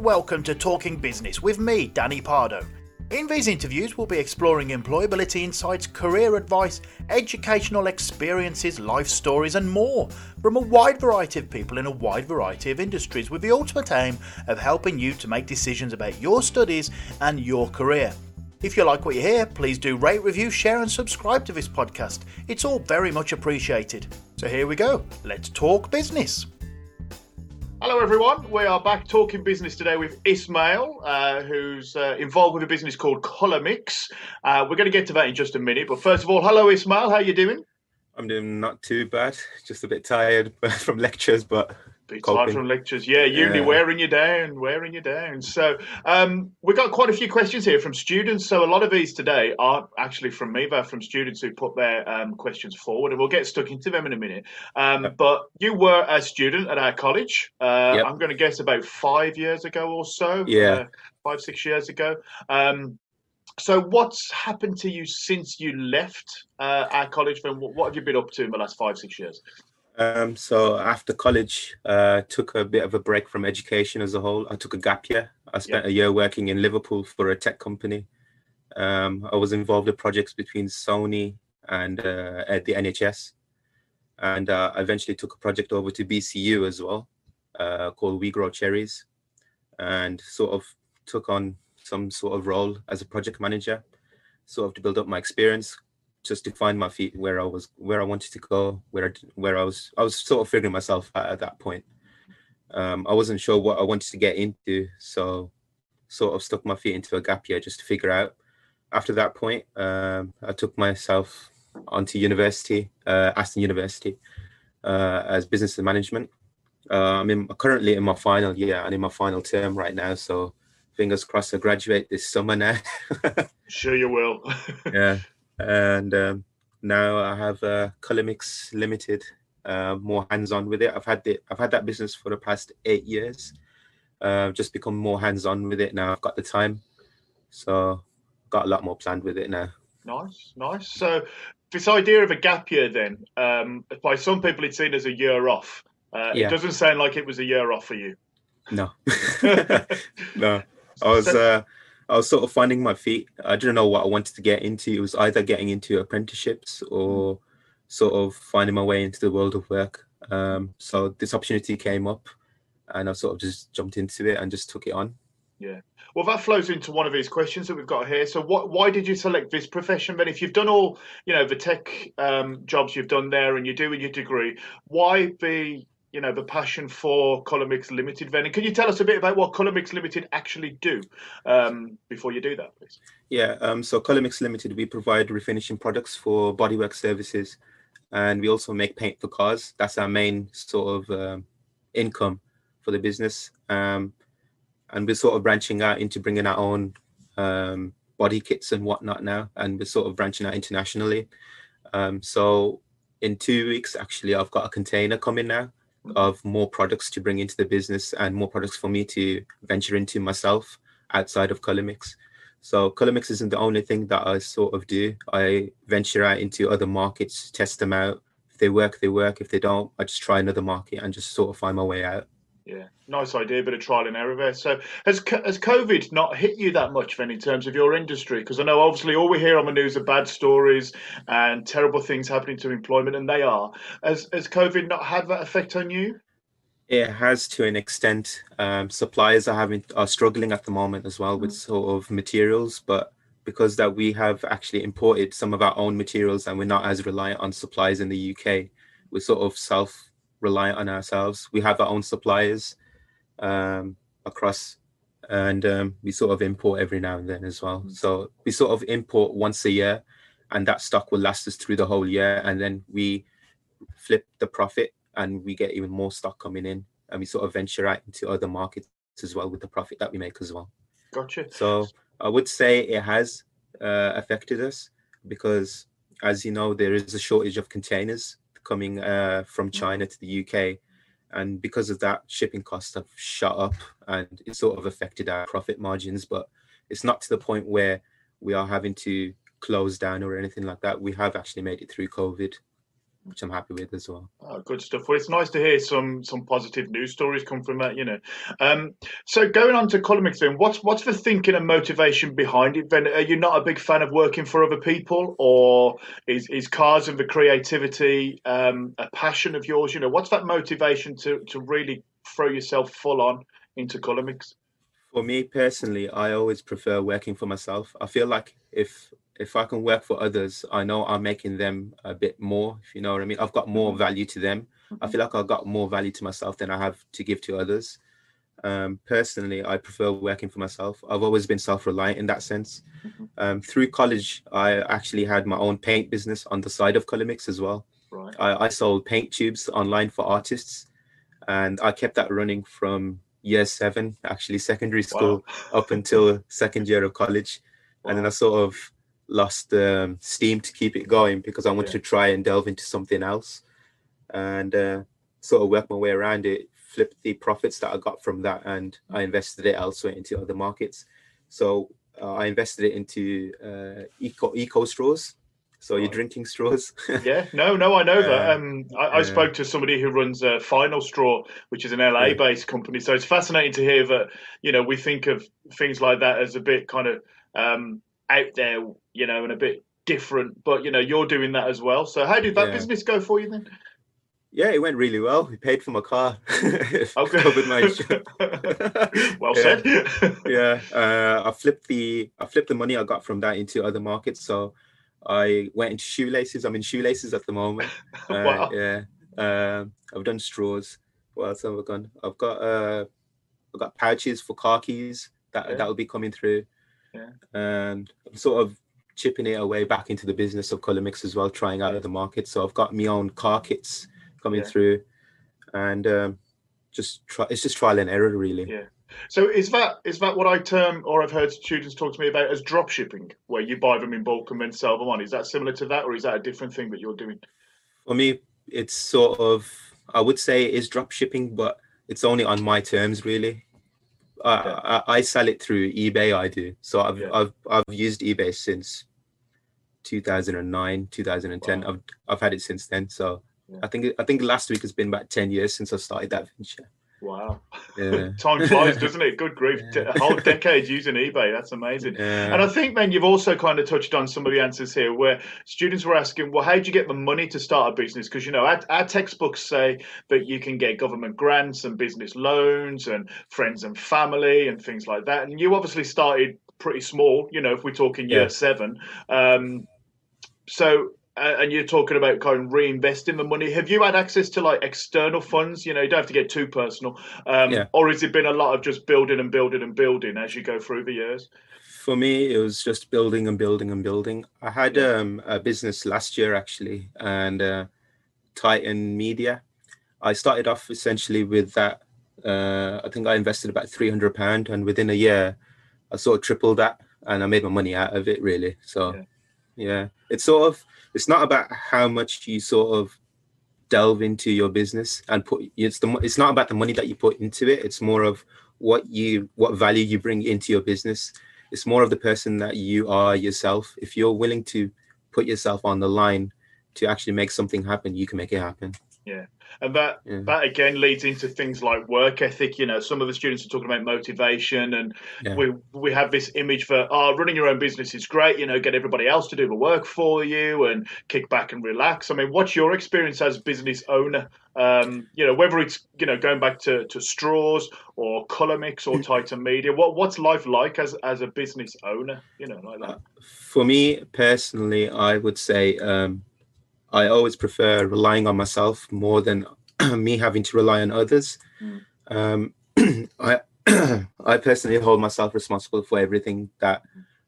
and welcome to Talking Business with me, Danny Pardo. In these interviews, we'll be exploring employability insights, career advice, educational experiences, life stories, and more from a wide variety of people in a wide variety of industries with the ultimate aim of helping you to make decisions about your studies and your career. If you like what you hear, please do rate, review, share, and subscribe to this podcast. It's all very much appreciated. So here we go. Let's talk business. Hello, everyone. We are back talking business today with Ismail, uh, who's uh, involved with a business called Colormix. Uh, we're going to get to that in just a minute. But first of all, hello, Ismail. How are you doing? I'm doing not too bad. Just a bit tired from lectures, but bit tired from lectures. Yeah, uni yeah. wearing you down, wearing you down. So um, we've got quite a few questions here from students. So a lot of these today aren't actually from me; they're from students who put their um, questions forward, and we'll get stuck into them in a minute. Um, yep. But you were a student at our college. Uh, yep. I'm going to guess about five years ago or so. Yeah, uh, five six years ago. Um, so what's happened to you since you left uh, our college? Then what have you been up to in the last five six years? Um, so after college, uh, took a bit of a break from education as a whole. I took a gap year. I spent a year working in Liverpool for a tech company. Um, I was involved in projects between Sony and uh, at the NHS, and uh, I eventually took a project over to BCU as well, uh, called We Grow Cherries, and sort of took on some sort of role as a project manager, sort of to build up my experience, just to find my feet where I was where I wanted to go, where I, where I was I was sort of figuring myself out at that point. Um, I wasn't sure what I wanted to get into, so sort of stuck my feet into a gap year just to figure out. After that point, um, I took myself onto university, uh, Aston University, uh, as business and management. Uh, I'm in, currently in my final year and in my final term right now, so fingers crossed I graduate this summer now. sure you will. yeah and um, now I have uh, Colormix Limited. Uh, more hands-on with it. I've had the I've had that business for the past eight years. Uh, just become more hands-on with it now. I've got the time, so got a lot more planned with it now. Nice, nice. So this idea of a gap year, then, um, by some people it's seen as a year off. Uh, yeah. It doesn't sound like it was a year off for you. No, no. I was. Uh, I was sort of finding my feet. I didn't know what I wanted to get into. It was either getting into apprenticeships or sort of finding my way into the world of work. Um, so this opportunity came up, and I sort of just jumped into it and just took it on. Yeah. Well, that flows into one of these questions that we've got here. So, what, why did you select this profession? Then, if you've done all, you know, the tech um, jobs you've done there, and you're doing your degree, why be you know the passion for Colormix Limited then. Can you tell us a bit about what Colormix Limited actually do um, before you do that, please? Yeah, um, so Colormix Limited, we provide refinishing products for bodywork services, and we also make paint for cars. That's our main sort of um, income for the business, um, and we're sort of branching out into bringing our own um, body kits and whatnot now, and we're sort of branching out internationally. Um, so in two weeks, actually, I've got a container coming now of more products to bring into the business and more products for me to venture into myself outside of Colormix. So Colormix isn't the only thing that I sort of do. I venture out into other markets, test them out. If they work, they work. If they don't, I just try another market and just sort of find my way out. Yeah, nice idea, bit of trial and error there. So, has has COVID not hit you that much then in terms of your industry? Because I know obviously all we hear on the news are bad stories and terrible things happening to employment, and they are. Has has COVID not had that effect on you? It has to an extent. Um, suppliers are having are struggling at the moment as well mm-hmm. with sort of materials, but because that we have actually imported some of our own materials and we're not as reliant on supplies in the UK, we're sort of self reliant on ourselves. We have our own suppliers um, across, and um, we sort of import every now and then as well. Mm-hmm. So we sort of import once a year, and that stock will last us through the whole year. And then we flip the profit, and we get even more stock coming in, and we sort of venture out into other markets as well with the profit that we make as well. Gotcha. So I would say it has uh, affected us because, as you know, there is a shortage of containers coming uh, from mm. China to the UK. And because of that, shipping costs have shot up and it sort of affected our profit margins. But it's not to the point where we are having to close down or anything like that. We have actually made it through COVID. Which I'm happy with as well. Oh, good stuff. Well, it's nice to hear some some positive news stories come from that. You know, um, so going on to Colormix, then, what's what's the thinking and motivation behind it? Then, are you not a big fan of working for other people, or is is cars and the creativity um, a passion of yours? You know, what's that motivation to to really throw yourself full on into Colormix? For me personally, I always prefer working for myself. I feel like if if I can work for others, I know I'm making them a bit more, if you know what I mean. I've got more mm-hmm. value to them. I mm-hmm. feel like I've got more value to myself than I have to give to others. Um, personally, I prefer working for myself. I've always been self-reliant in that sense. Mm-hmm. Um, through college, I actually had my own paint business on the side of Colormix as well. Right. I, I sold paint tubes online for artists, and I kept that running from year seven, actually secondary school, wow. up until second year of college. Wow. And then I sort of lost um, steam to keep it going because I wanted yeah. to try and delve into something else and uh, sort of work my way around it, flip the profits that I got from that, and I invested it elsewhere into other markets. So uh, I invested it into uh, eco eco straws. So you're drinking straws? yeah, no, no, I know that. Um, I, I spoke to somebody who runs a Final Straw, which is an LA-based company. So it's fascinating to hear that. You know, we think of things like that as a bit kind of um, out there, you know, and a bit different. But you know, you're doing that as well. So how did that yeah. business go for you then? Yeah, it went really well. We paid for my car. okay. Covered my well said. yeah, uh, I flipped the I flipped the money I got from that into other markets. So I went into shoelaces. I'm in shoelaces at the moment. Uh, wow. Yeah. Um, I've done straws. What else have I done? I've got uh, I've got pouches for car keys that yeah. that will be coming through. Yeah. And I'm sort of chipping it away back into the business of Colormix as well, trying out other markets. So I've got my own car kits coming yeah. through, and um, just try. It's just trial and error, really. Yeah. So is that is that what I term, or I've heard students talk to me about as drop shipping, where you buy them in bulk and then sell them on? Is that similar to that, or is that a different thing that you're doing? For me, it's sort of I would say it is drop shipping, but it's only on my terms, really. I, I, sell it through eBay. I do. So I've yeah. I've I've used eBay since 2009, 2010. Wow. I've I've had it since then. So yeah. I think I think last week has been about 10 years since I started that venture. Wow. Yeah. Time flies, doesn't it? Good grief. Yeah. A whole decade using eBay. That's amazing. Yeah. And I think, man, you've also kind of touched on some of the answers here where students were asking, well, how do you get the money to start a business? Because, you know, our, our, textbooks say that you can get government grants and business loans and friends and family and things like that. And you obviously started pretty small, you know, if we're talking year seven. Um, so and you're talking about kind of reinvesting the money. Have you had access to like external funds? You know, you don't have to get too personal. Um, yeah. Or has it been a lot of just building and building and building as you go through the years? For me, it was just building and building and building. I had um, a business last year actually, and uh, Titan Media. I started off essentially with that. Uh, I think I invested about three hundred pound, and within a year, I sort of tripled that, and I made my money out of it really. So, yeah, yeah. it's sort of it's not about how much you sort of delve into your business and put it's the it's not about the money that you put into it. It's more of what you what value you bring into your business. It's more of the person that you are yourself. If you're willing to put yourself on the line to actually make something happen you can make it happen yeah. And that yeah. that again leads into things like work ethic. You know some of the students are talking about motivation and yeah. we we have this image for oh running your own business is great you know get everybody else to do the work for you and kick back and relax. I mean what's your experience as business owner? Um, you know whether it's you know going back to, to straws or Colormix or titan media what what's life like as as a business owner? You know like that. For me personally i would say um, I always prefer relying on myself more than me having to rely on others. Mm. Um, I I personally hold myself responsible for everything that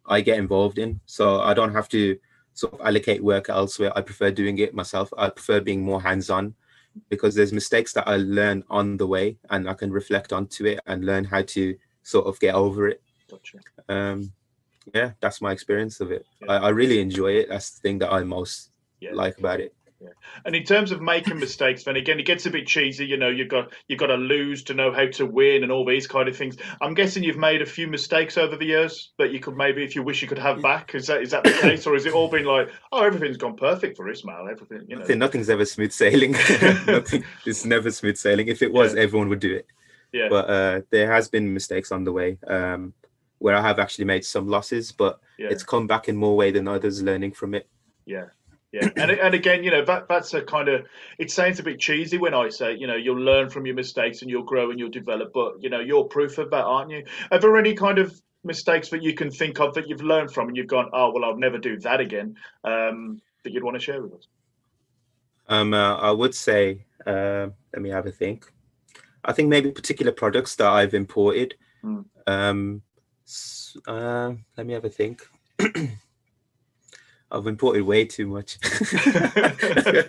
I get involved in, so I don't have to sort of allocate work elsewhere. I prefer doing it myself. I prefer being more hands-on because there's mistakes that I learn on the way, and I can reflect onto it and learn how to sort of get over it. Gotcha. Um, yeah, that's my experience of it. Yeah. I, I really enjoy it. That's the thing that I most yeah. like about it. Yeah. And in terms of making mistakes, then again, it gets a bit cheesy. You know, you've got you've got to lose to know how to win, and all these kind of things. I'm guessing you've made a few mistakes over the years that you could maybe, if you wish, you could have back. Is that is that the case, or is it all been like, oh, everything's gone perfect for Ismail? Everything, you know, Nothing, nothing's ever smooth sailing. Nothing, it's never smooth sailing. If it was, Yeah. everyone would do it. yeah, But uh, there has been mistakes on the way um, where I have actually made some losses, but yeah. it's come back in more way than others, learning from it. Yeah, yeah, and and again, you know, that that's a kind of. It sounds a bit cheesy when I say, you know, you'll learn from your mistakes and you'll grow and you'll develop. But you know, you're proof of that, aren't you? Are there any kind of mistakes that you can think of that you've learned from and you've gone, oh well, I'll never do that again? Um, that you'd want to share with us? Um, uh, I would say, uh, let me have a think. I think maybe particular products that I've imported. Hmm. Um, uh, let me have a think. I've imported way too much. do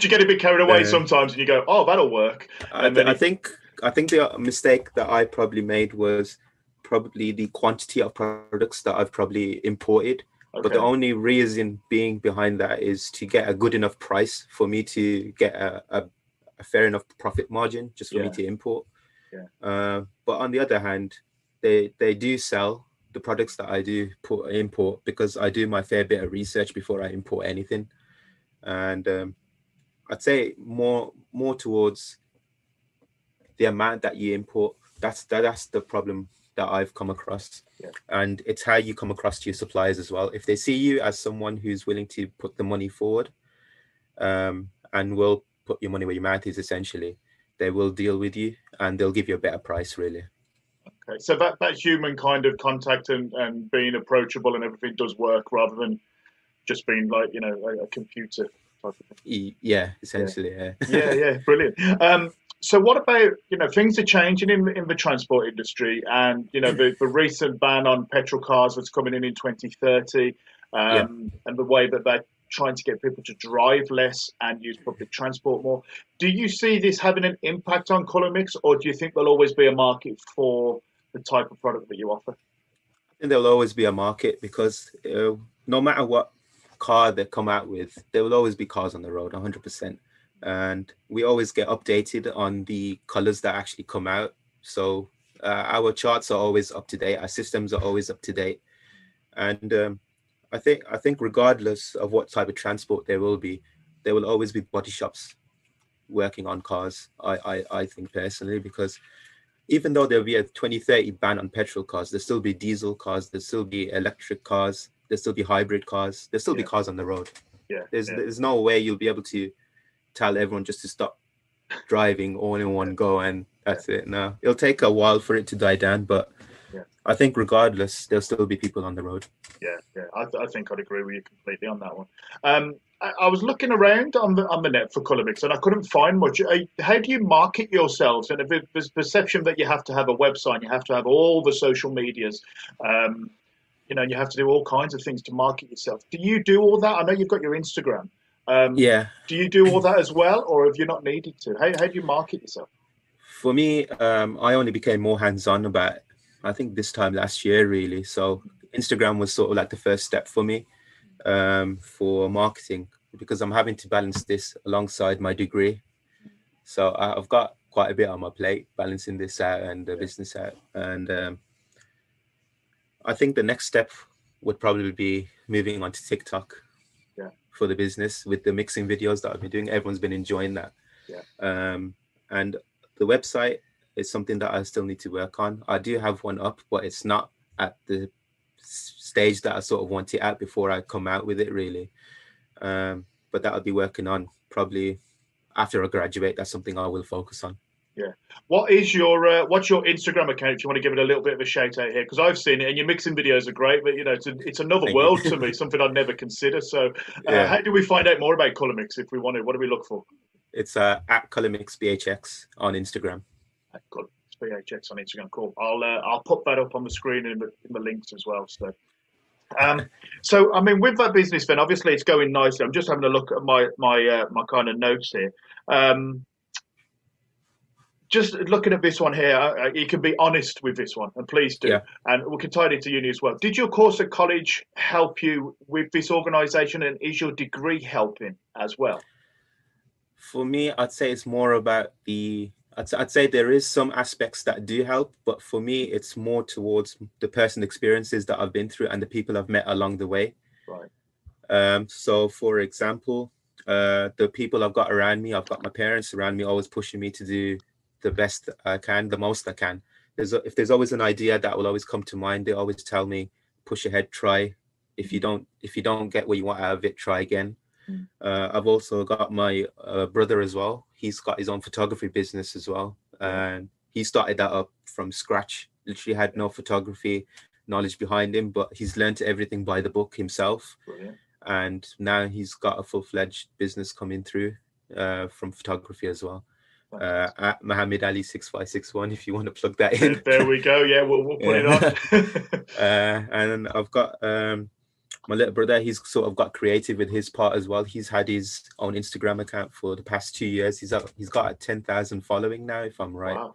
you get a bit carried away Yeah. sometimes and you go, oh, that'll work? I, th- then I it- think I think the mistake that I probably made was probably the quantity of products that I've probably imported. But the only reason being behind that is to get a good enough price for me to get a, a, a fair enough profit margin just for Yeah. me to import. Yeah. Uh, but on the other hand, they they do sell the products that I do put import because I do my fair bit of research before I import anything, and um, I'd say more more towards the amount that you import. That's that, that's the problem that I've come across, Yeah. and it's how you come across to your suppliers as well. If they see you as someone who's willing to put the money forward, um, and will put your money where your mouth is, essentially, they will deal with you and they'll give you a better price. Really, Okay, so that, that human kind of contact and, and being approachable and everything does work rather than just being like, you know, a, a computer type of thing. Yeah, essentially, yeah. Yeah, yeah, brilliant. Um, so what about, you know, things are changing in, in the transport industry and, you know, the, the recent ban on petrol cars that's coming in in 2030 um, and the way that they're trying to get people to drive less and use public transport more. Do you see this having an impact on Colormix or do you think there'll always be a market for the type of product that you offer? And there'll always be a market because uh, no matter what car they come out with, there will always be cars on the road, 100%. And we always get updated on the colors that actually come out. So uh, our charts are always up to date. Our systems are always up to date. And um, I think I think regardless of what type of transport there will be, there will always be body shops working on cars. I I, I think personally because even though there'll be a 2030 ban on petrol cars, there'll still be diesel cars, there'll still be electric cars, there'll still be hybrid cars, there'll still be cars on the road. Yeah, There's yeah. there's no way you'll be able to tell everyone just to stop driving all in one go and that's it. No, it'll take a while for it to die down, but Yeah. I think regardless, there'll still be people on the road. Yeah, yeah, I, I think I'd agree with you completely on that one. Um, I, was looking around on the on the net for Colormix, and I couldn't find much. How do you market yourselves? And if there's perception that you have to have a website, you have to have all the social medias, um, you know, you have to do all kinds of things to market yourself. Do you do all that? I know you've got your Instagram. Um, Yeah, Do you do all that as well, or have you not needed to? How, how do you market yourself? for me, um, I only became more hands-on about I think this time last year, really. So Instagram was sort of like the first step for me um, for marketing because I'm having to balance this alongside my degree. So I've got quite a bit on my plate, balancing this out and the business out. And um, I think the next step would probably be moving on to TikTok Yeah. for the business with the mixing videos that I've been doing. Everyone's been enjoying that. Yeah. Um, and the website is something that I still need to work on. I do have one up, but it's not at the stage that I sort of want it at before I come out with it, really. Um, but that I'll be working on probably after I graduate. That's something I will focus on. Yeah. What is your uh, what's your Instagram account? If you want to give it a little bit of a shout out here, because I've seen it and your mixing videos are great, but you know it's a, it's another Thank world to me, something I'd never consider. So, uh, Yeah. how do we find out more about Colormix if we want to? What do we look for? It's uh, at Colormix BHX on Instagram. Good. BHX on Instagram. Cool. I'll uh, I'll put that up on the screen in the, in the links as well. So, um, so I mean, with that business, then obviously it's going nicely. I'm just having a look at my my uh, my kind of notes here. Um, just looking at this one here, uh, uh, you can be honest with this one, and please do. Yeah. And we can tie it into uni as well. Did your course at college help you with this organisation, and is your degree helping as well? For me, I'd say it's more about the. I'd, I'd say there is some aspects that do help, but for me, it's more towards the personal experiences that I've been through and the people I've met along the way. Right. Um, so, for example, uh, the people I've got around me, I've got my parents around me, always pushing me to do the best I can, the most I can. There's a, if there's always an idea that will always come to mind, they always tell me, push ahead, try. If you don't, if you don't get what you want out of it, try again. Mm. Uh, I've also got my uh, brother as well. He's got his own photography business as well, and he started that up from scratch. Literally had no photography knowledge behind him, but he's learned everything by the book himself. Brilliant. And now he's got a full fledged business coming through uh, from photography as well. Uh, at Muhammad Ali six five six one. If you want to plug that in, There, we go. Yeah, we'll, we'll put it on. uh, and I've got um, my little brother. He's sort of got creative with his part as well. He's had his own Instagram account for the past two years. He's up. He's got a ten thousand following now, if I'm right. Wow.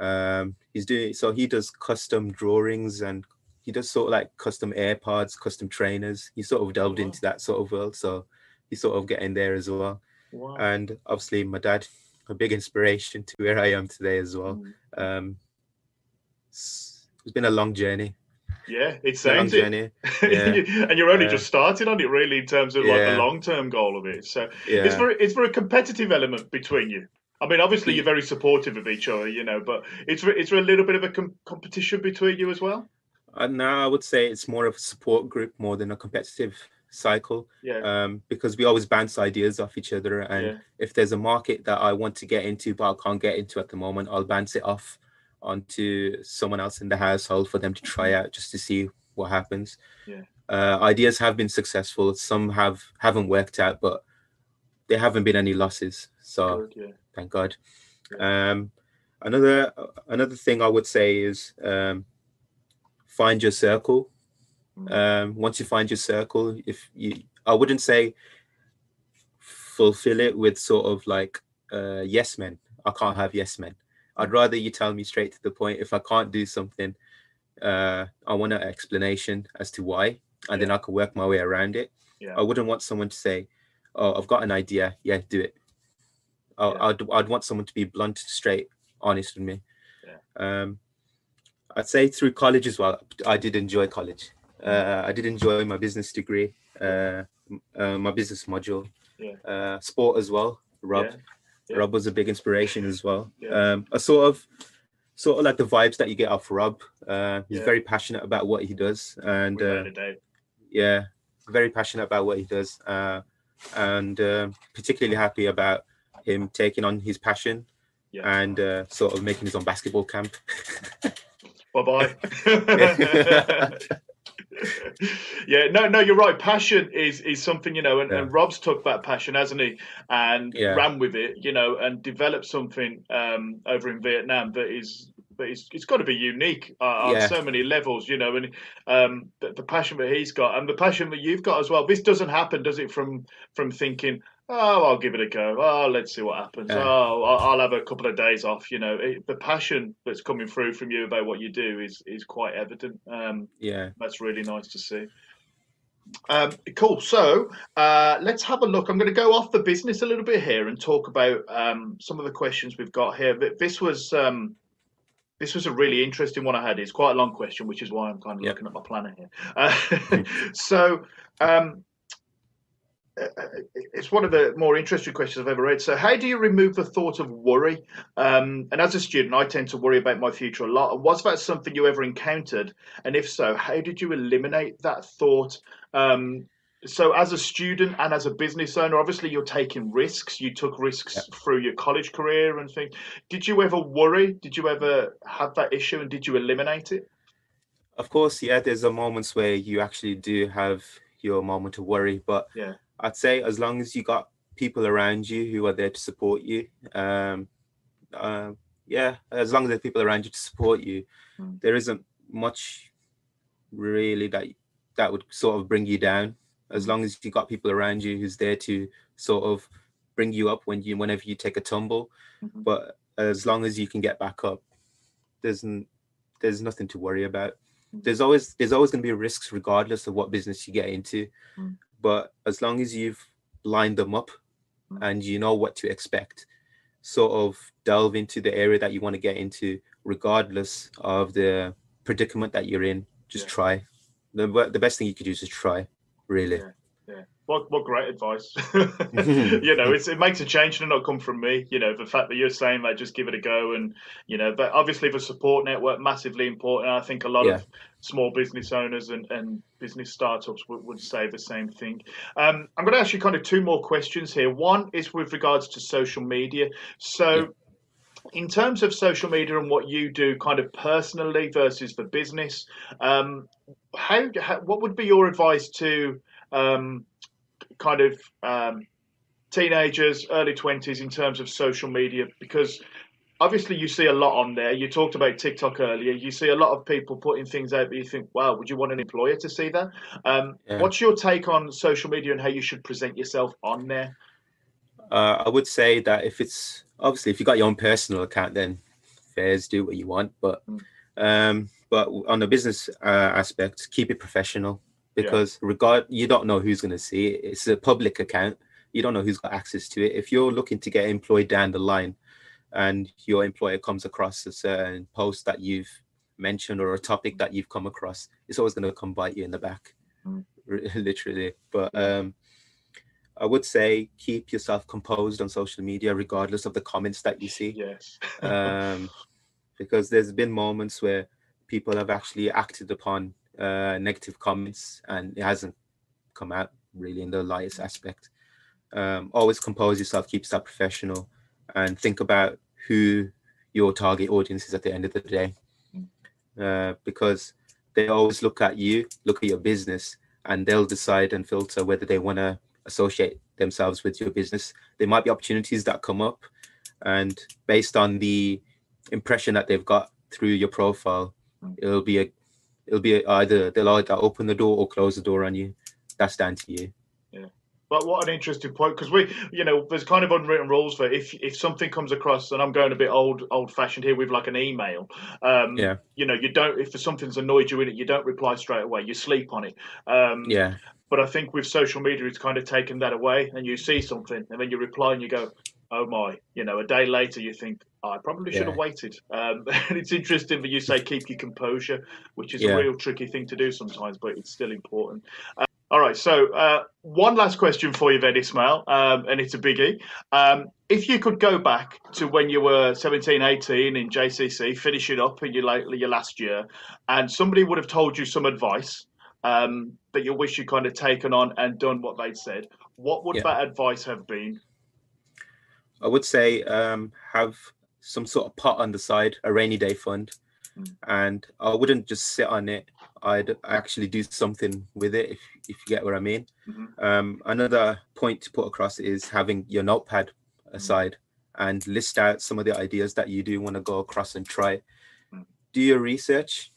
Um, he's doing so. He does custom drawings and he does sort of like custom AirPods, custom trainers. He sort of delved Wow. into that sort of world, so he's sort of getting there as well. Wow. And obviously, my dad, a big inspiration to where I am today as well. Mm. Um, it's, it's been a long journey. Yeah, it It's a sounds it. journey. Yeah. and you're only Yeah. just starting on it, really, in terms of like Yeah. the long term goal of it. So Yeah. it's very it's very competitive element between you. I mean, obviously Mm. you're very supportive of each other, you know, but it's it's a little bit of a com- competition between you as well? And now I would say it's more of a support group more than a competitive cycle. Yeah, um, because we always bounce ideas off each other. And if there's a market that I want to get into but I can't get into at the moment, I'll bounce it off onto someone else in the household for them to try out just to see what happens. Yeah. Uh, ideas have been successful. Some have haven't worked out, but there haven't been any losses. So good, yeah, thank God. Um, another another thing I would say is um, find your circle. Mm. Um, once you find your circle, if you, I wouldn't say fulfill it with sort of like uh, yes men. I can't have yes men. I'd rather you tell me straight to the point. If I can't do something, uh, I want an explanation as to why, and then I can work my way around it. Yeah. I wouldn't want someone to say, "Oh, I've got an idea. Yeah, do it." I, Yeah. I'd, I'd want someone to be blunt, straight, honest with me. Yeah. Um, I'd say through college as well. I did enjoy college. Uh, I did enjoy my business degree, uh, uh, my business module, Yeah. uh, sport as well. Rob, Yeah. Rob was a big inspiration as well. Yeah. Um, I sort of, sort of like the vibes that you get off Rob. Uh, he's Yeah. very passionate about what he does, and uh, yeah, very passionate about what he does, uh, and um particularly happy about him taking on his passion Yeah. and uh, sort of making his own basketball camp. Bye bye. yeah, no, no, you're right. Passion is is something you know, and, and Rob's took that passion, hasn't he, and Yeah. ran with it, you know, and developed something um, over in Vietnam that is. But it's, it's got to be unique uh, on so many levels, you know, and um, the, the passion that he's got and the passion that you've got as well. This doesn't happen, does it? From from thinking, oh, I'll give it a go. Oh, let's see what happens. Yeah. Oh, I'll, have a couple of days off. You know, it, the passion that's coming through from you about what you do is is quite evident. Um, yeah, that's really nice to see. Um, cool. So uh, let's have a look. I'm going to go off the business a little bit here and talk about um, some of the questions we've got here. But this was um, this was a really interesting one I had. It's quite a long question, which is why I'm kind of Yep. looking at my planner here. Uh, so. Um, it's one of the more interesting questions I've ever read. So, how do you remove the thought of worry? Um, and as a student, I tend to worry about my future a lot. Was that something you ever encountered? And if so, how did you eliminate that thought? Um, so, as a student and as a business owner, obviously you're taking risks. You took risks through your college career and things. Did you ever worry? Did you ever have that issue? And did you eliminate it? of course, yeah. There's a moments where you actually do have your moment to worry, but Yeah. I'd say as long as you got people around you who are there to support you, um, uh, yeah, as long as there's people around you to support you, Mm. there isn't much really that that would sort of bring you down. As long as you got people around you who's there to sort of bring you up when you whenever you take a tumble. Mhm. But as long as you can get back up, there's n- there's nothing to worry about. There's always there's always going to be risks regardless of what business you get into, Mm. But as long as you've lined them up Mm. and you know what to expect, sort of delve into the area that you want to get into, regardless of the predicament that you're in. Just Yeah. try. The the best thing you could do is just try. Really. Yeah. What what great advice. you know, it's, it makes a change to not come from me. You know, the fact that you're saying that, just give it a go, and you know, but obviously the support network massively important. I think a lot Yeah. of small business owners and, and business startups would, would say the same thing. Um, I'm going to ask you kind of two more questions here. One is with regards to social media. So. Yeah. In terms of social media and what you do, kind of personally versus the business, um, how, how what would be your advice to um, kind of um, teenagers, early 20s in terms of social media? Because obviously you see a lot on there. You talked about TikTok earlier. You see a lot of people putting things out that you think, wow, would you want an employer to see that? Um, Yeah. What's your take on social media and how you should present yourself on there? Uh, I would say that if it's obviously if you've got your own personal account, then fairs do what you want. But Mm. um, but on the business uh, aspect, keep it professional Yeah. because regard you don't know who's going to see it. It's a public account. You don't know who's got access to it. If you're looking to get employed down the line, and your employer comes across a certain post that you've mentioned or a topic that you've come across, it's always going to come bite you in the back, Mm. literally. But um, I would say keep yourself composed on social media, regardless of the comments that you see, Yes. um, because there's been moments where people have actually acted upon uh, negative comments and it hasn't come out really in the lightest aspect. Um, always compose yourself, keep yourself professional, and think about who your target audience is at the end of the day, uh, because they always look at you, look at your business, and they'll decide and filter whether they want to associate themselves with your business. There might be opportunities that come up, and based on the impression that they've got through your profile, it'll be a, it'll be either they'll either open the door or close the door on you. That's down to you. Yeah, but what an interesting point because we, you know, there's kind of unwritten rules for if if something comes across, and I'm going a bit old old fashioned here with like an email. Um, Yeah. You know, you don't if something's annoyed you in it, you don't reply straight away. You sleep on it. Um, Yeah, But I think with social media, it's kind of taken that away, and you see something, and then you reply, and you go, "Oh my!" You know, a day later, you think, "I probably should have waited." Um, it's interesting that you say keep your composure, which is Yeah. a real tricky thing to do sometimes, but it's still important. Uh, all right, so uh, one last question for you, then, Ismail, um, and it's a biggie. Um, if you could go back to when you were 17, 18 in JCC, finishing up in your, your last year, and somebody would have told you some advice um, that you wish you'd kind of taken on and done what they'd said, what would Yeah. that advice have been? I would say um, have some sort of pot on the side, a rainy day fund, Mm. and I wouldn't just sit on it. I'd actually do something with it, if if you get what I mean. Mhm. Um, another point to put across is having your notepad aside and list out some of the ideas that you do want to go across and try. Mm. Do your research,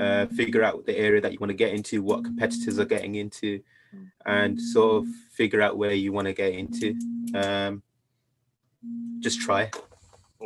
uh, figure out the area that you want to get into, what competitors are getting into, and sort of figure out where you want to get into. Um, just try.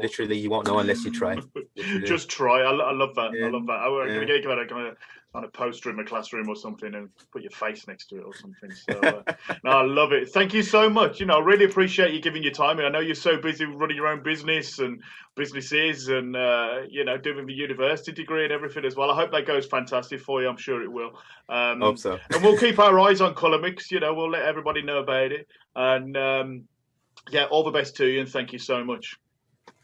Literally, you won't know unless you try. Literally. Just try. I, I love that. I love that. I, I'm Yeah. going to get kind of on a poster in my classroom or something and put your face next to it or something. So, uh, no, I love it. Thank you so much. You know, I really appreciate you giving your time. I know you're so busy running your own business and businesses and, uh, you know, doing the university degree and everything as well. I hope that goes fantastic for you. I'm sure it will. Um, Hope so. and we'll keep our eyes on Colormix. You know, we'll let everybody know about it. And um, yeah, all the best to you and thank you so much.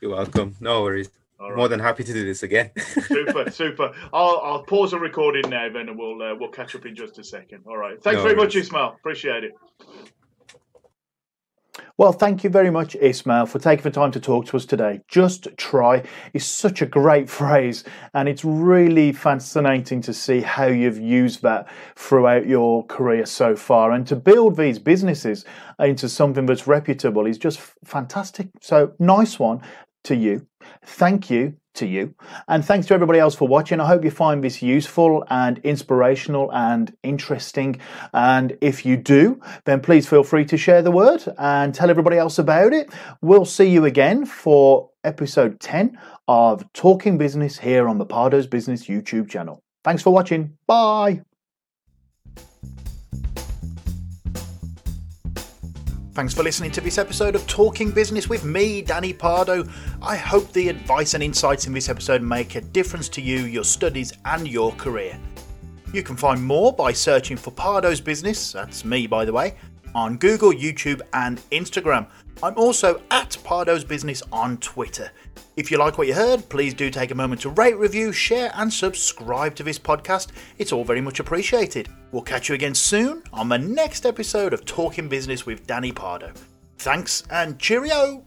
You're welcome. No worries. All right. More than happy to do this again. super, super. I'll, I'll pause the recording now, then, and we'll uh, we'll catch up in just a second. All right. Thanks No very much. Ismail. Appreciate it. Well, thank you very much, Ismail, for taking the time to talk to us today. Just try is such a great phrase, and it's really fascinating to see how you've used that throughout your career so far. And to build these businesses into something that's reputable is just fantastic. So, nice one to you. Thank you. to you. And thanks to everybody else for watching. I hope you find this useful and inspirational and interesting. And if you do, then please feel free to share the word and tell everybody else about it. We'll see you again for episode 10 of Talking Business here on the Pardo's Business YouTube channel. Thanks for watching. Bye. Thanks for listening to this episode of Talking Business with me, Danny Pardo. I hope the advice and insights in this episode make a difference to you, your studies, and your career. You can find more by searching for Pardo's Business, that's me by the way, on Google, YouTube, and Instagram. I'm also at Pardo's Business on Twitter. If you like what you heard, please do take a moment to rate, review, share, and subscribe to this podcast. It's all very much appreciated. We'll catch you again soon on the next episode of Talking Business with Danny Pardo. Thanks and cheerio!